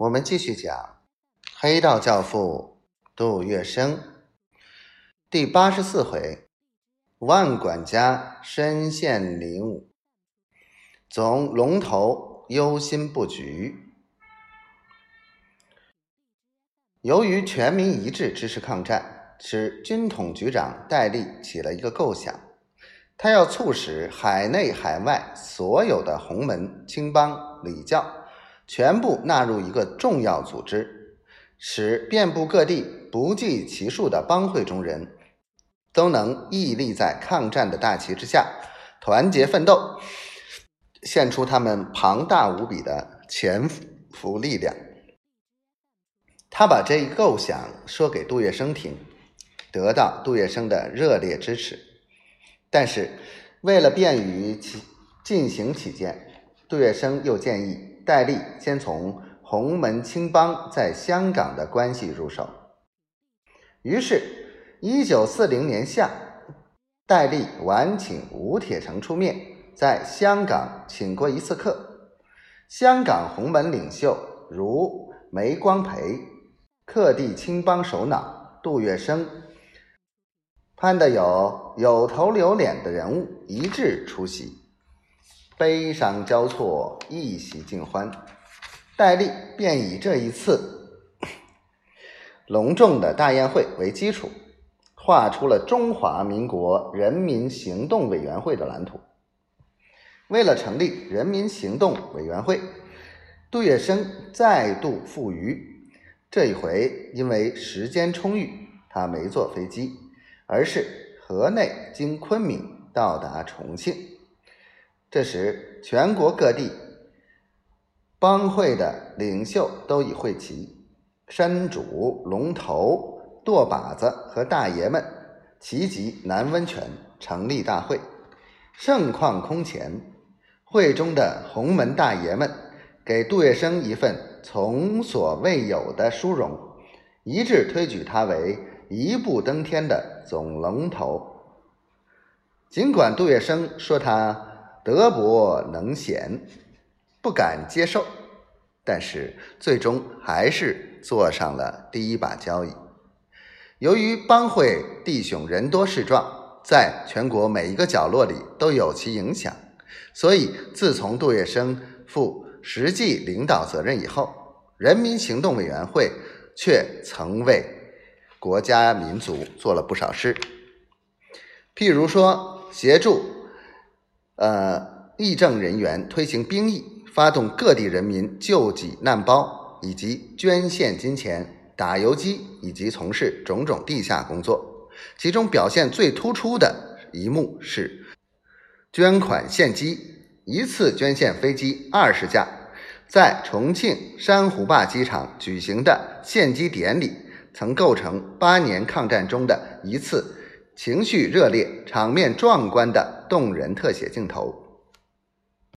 我们继续讲黑道教父杜月笙第八十四回，万管家身陷囹圄，总龙头忧心布局。由于全民一致支持抗战，使军统局长戴笠起了一个构想，他要促使海内海外所有的洪门、青帮、礼教。全部纳入一个重要组织，使遍布各地不计其数的帮会中人都能屹立在抗战的大旗之下，团结奋斗，献出他们庞大无比的潜伏力量。他把这一构想说给杜月笙听，得到杜月笙的热烈支持。但是，为了便于其进行起见，杜月笙又建议。戴笠先从洪门青帮在香港的关系入手，于是，一九四零年夏，戴笠晚请吴铁城出面，在香港请过一次客。香港洪门领袖如梅光培、各地青帮首脑杜月笙，盼得有有头有脸的人物一致出席。悲伤交错，一喜尽欢。戴笠便以这一次隆重的大宴会为基础，画出了中华民国人民行动委员会的蓝图。为了成立人民行动委员会，杜月笙再度赴渝。这一回因为时间充裕，他没坐飞机，而是河内经昆明到达重庆。这时，全国各地帮会的领袖都已会齐，山主、龙头、舵把子和大爷们齐集南温泉，成立大会，盛况空前。会中的洪门大爷们给杜月笙一份从所未有的殊荣，一致推举他为一步登天的总龙头。尽管杜月笙说他。德薄能贤，不敢接受，但是最终还是坐上了第一把交椅。由于帮会弟兄人多势壮，在全国每一个角落里都有其影响，所以自从杜月笙负实际领导责任以后，人民行动委员会却曾为国家民族做了不少事，譬如说协助。呃，议政人员推行兵役，发动各地人民救济难包，以及捐献金钱、打游击，以及从事种种地下工作。其中表现最突出的一幕是捐款献机，一次捐献飞机二十架。在重庆珊瑚坝机场举行的献机典礼，曾构成八年抗战中的一次。情绪热烈、场面壮观的动人特写镜头，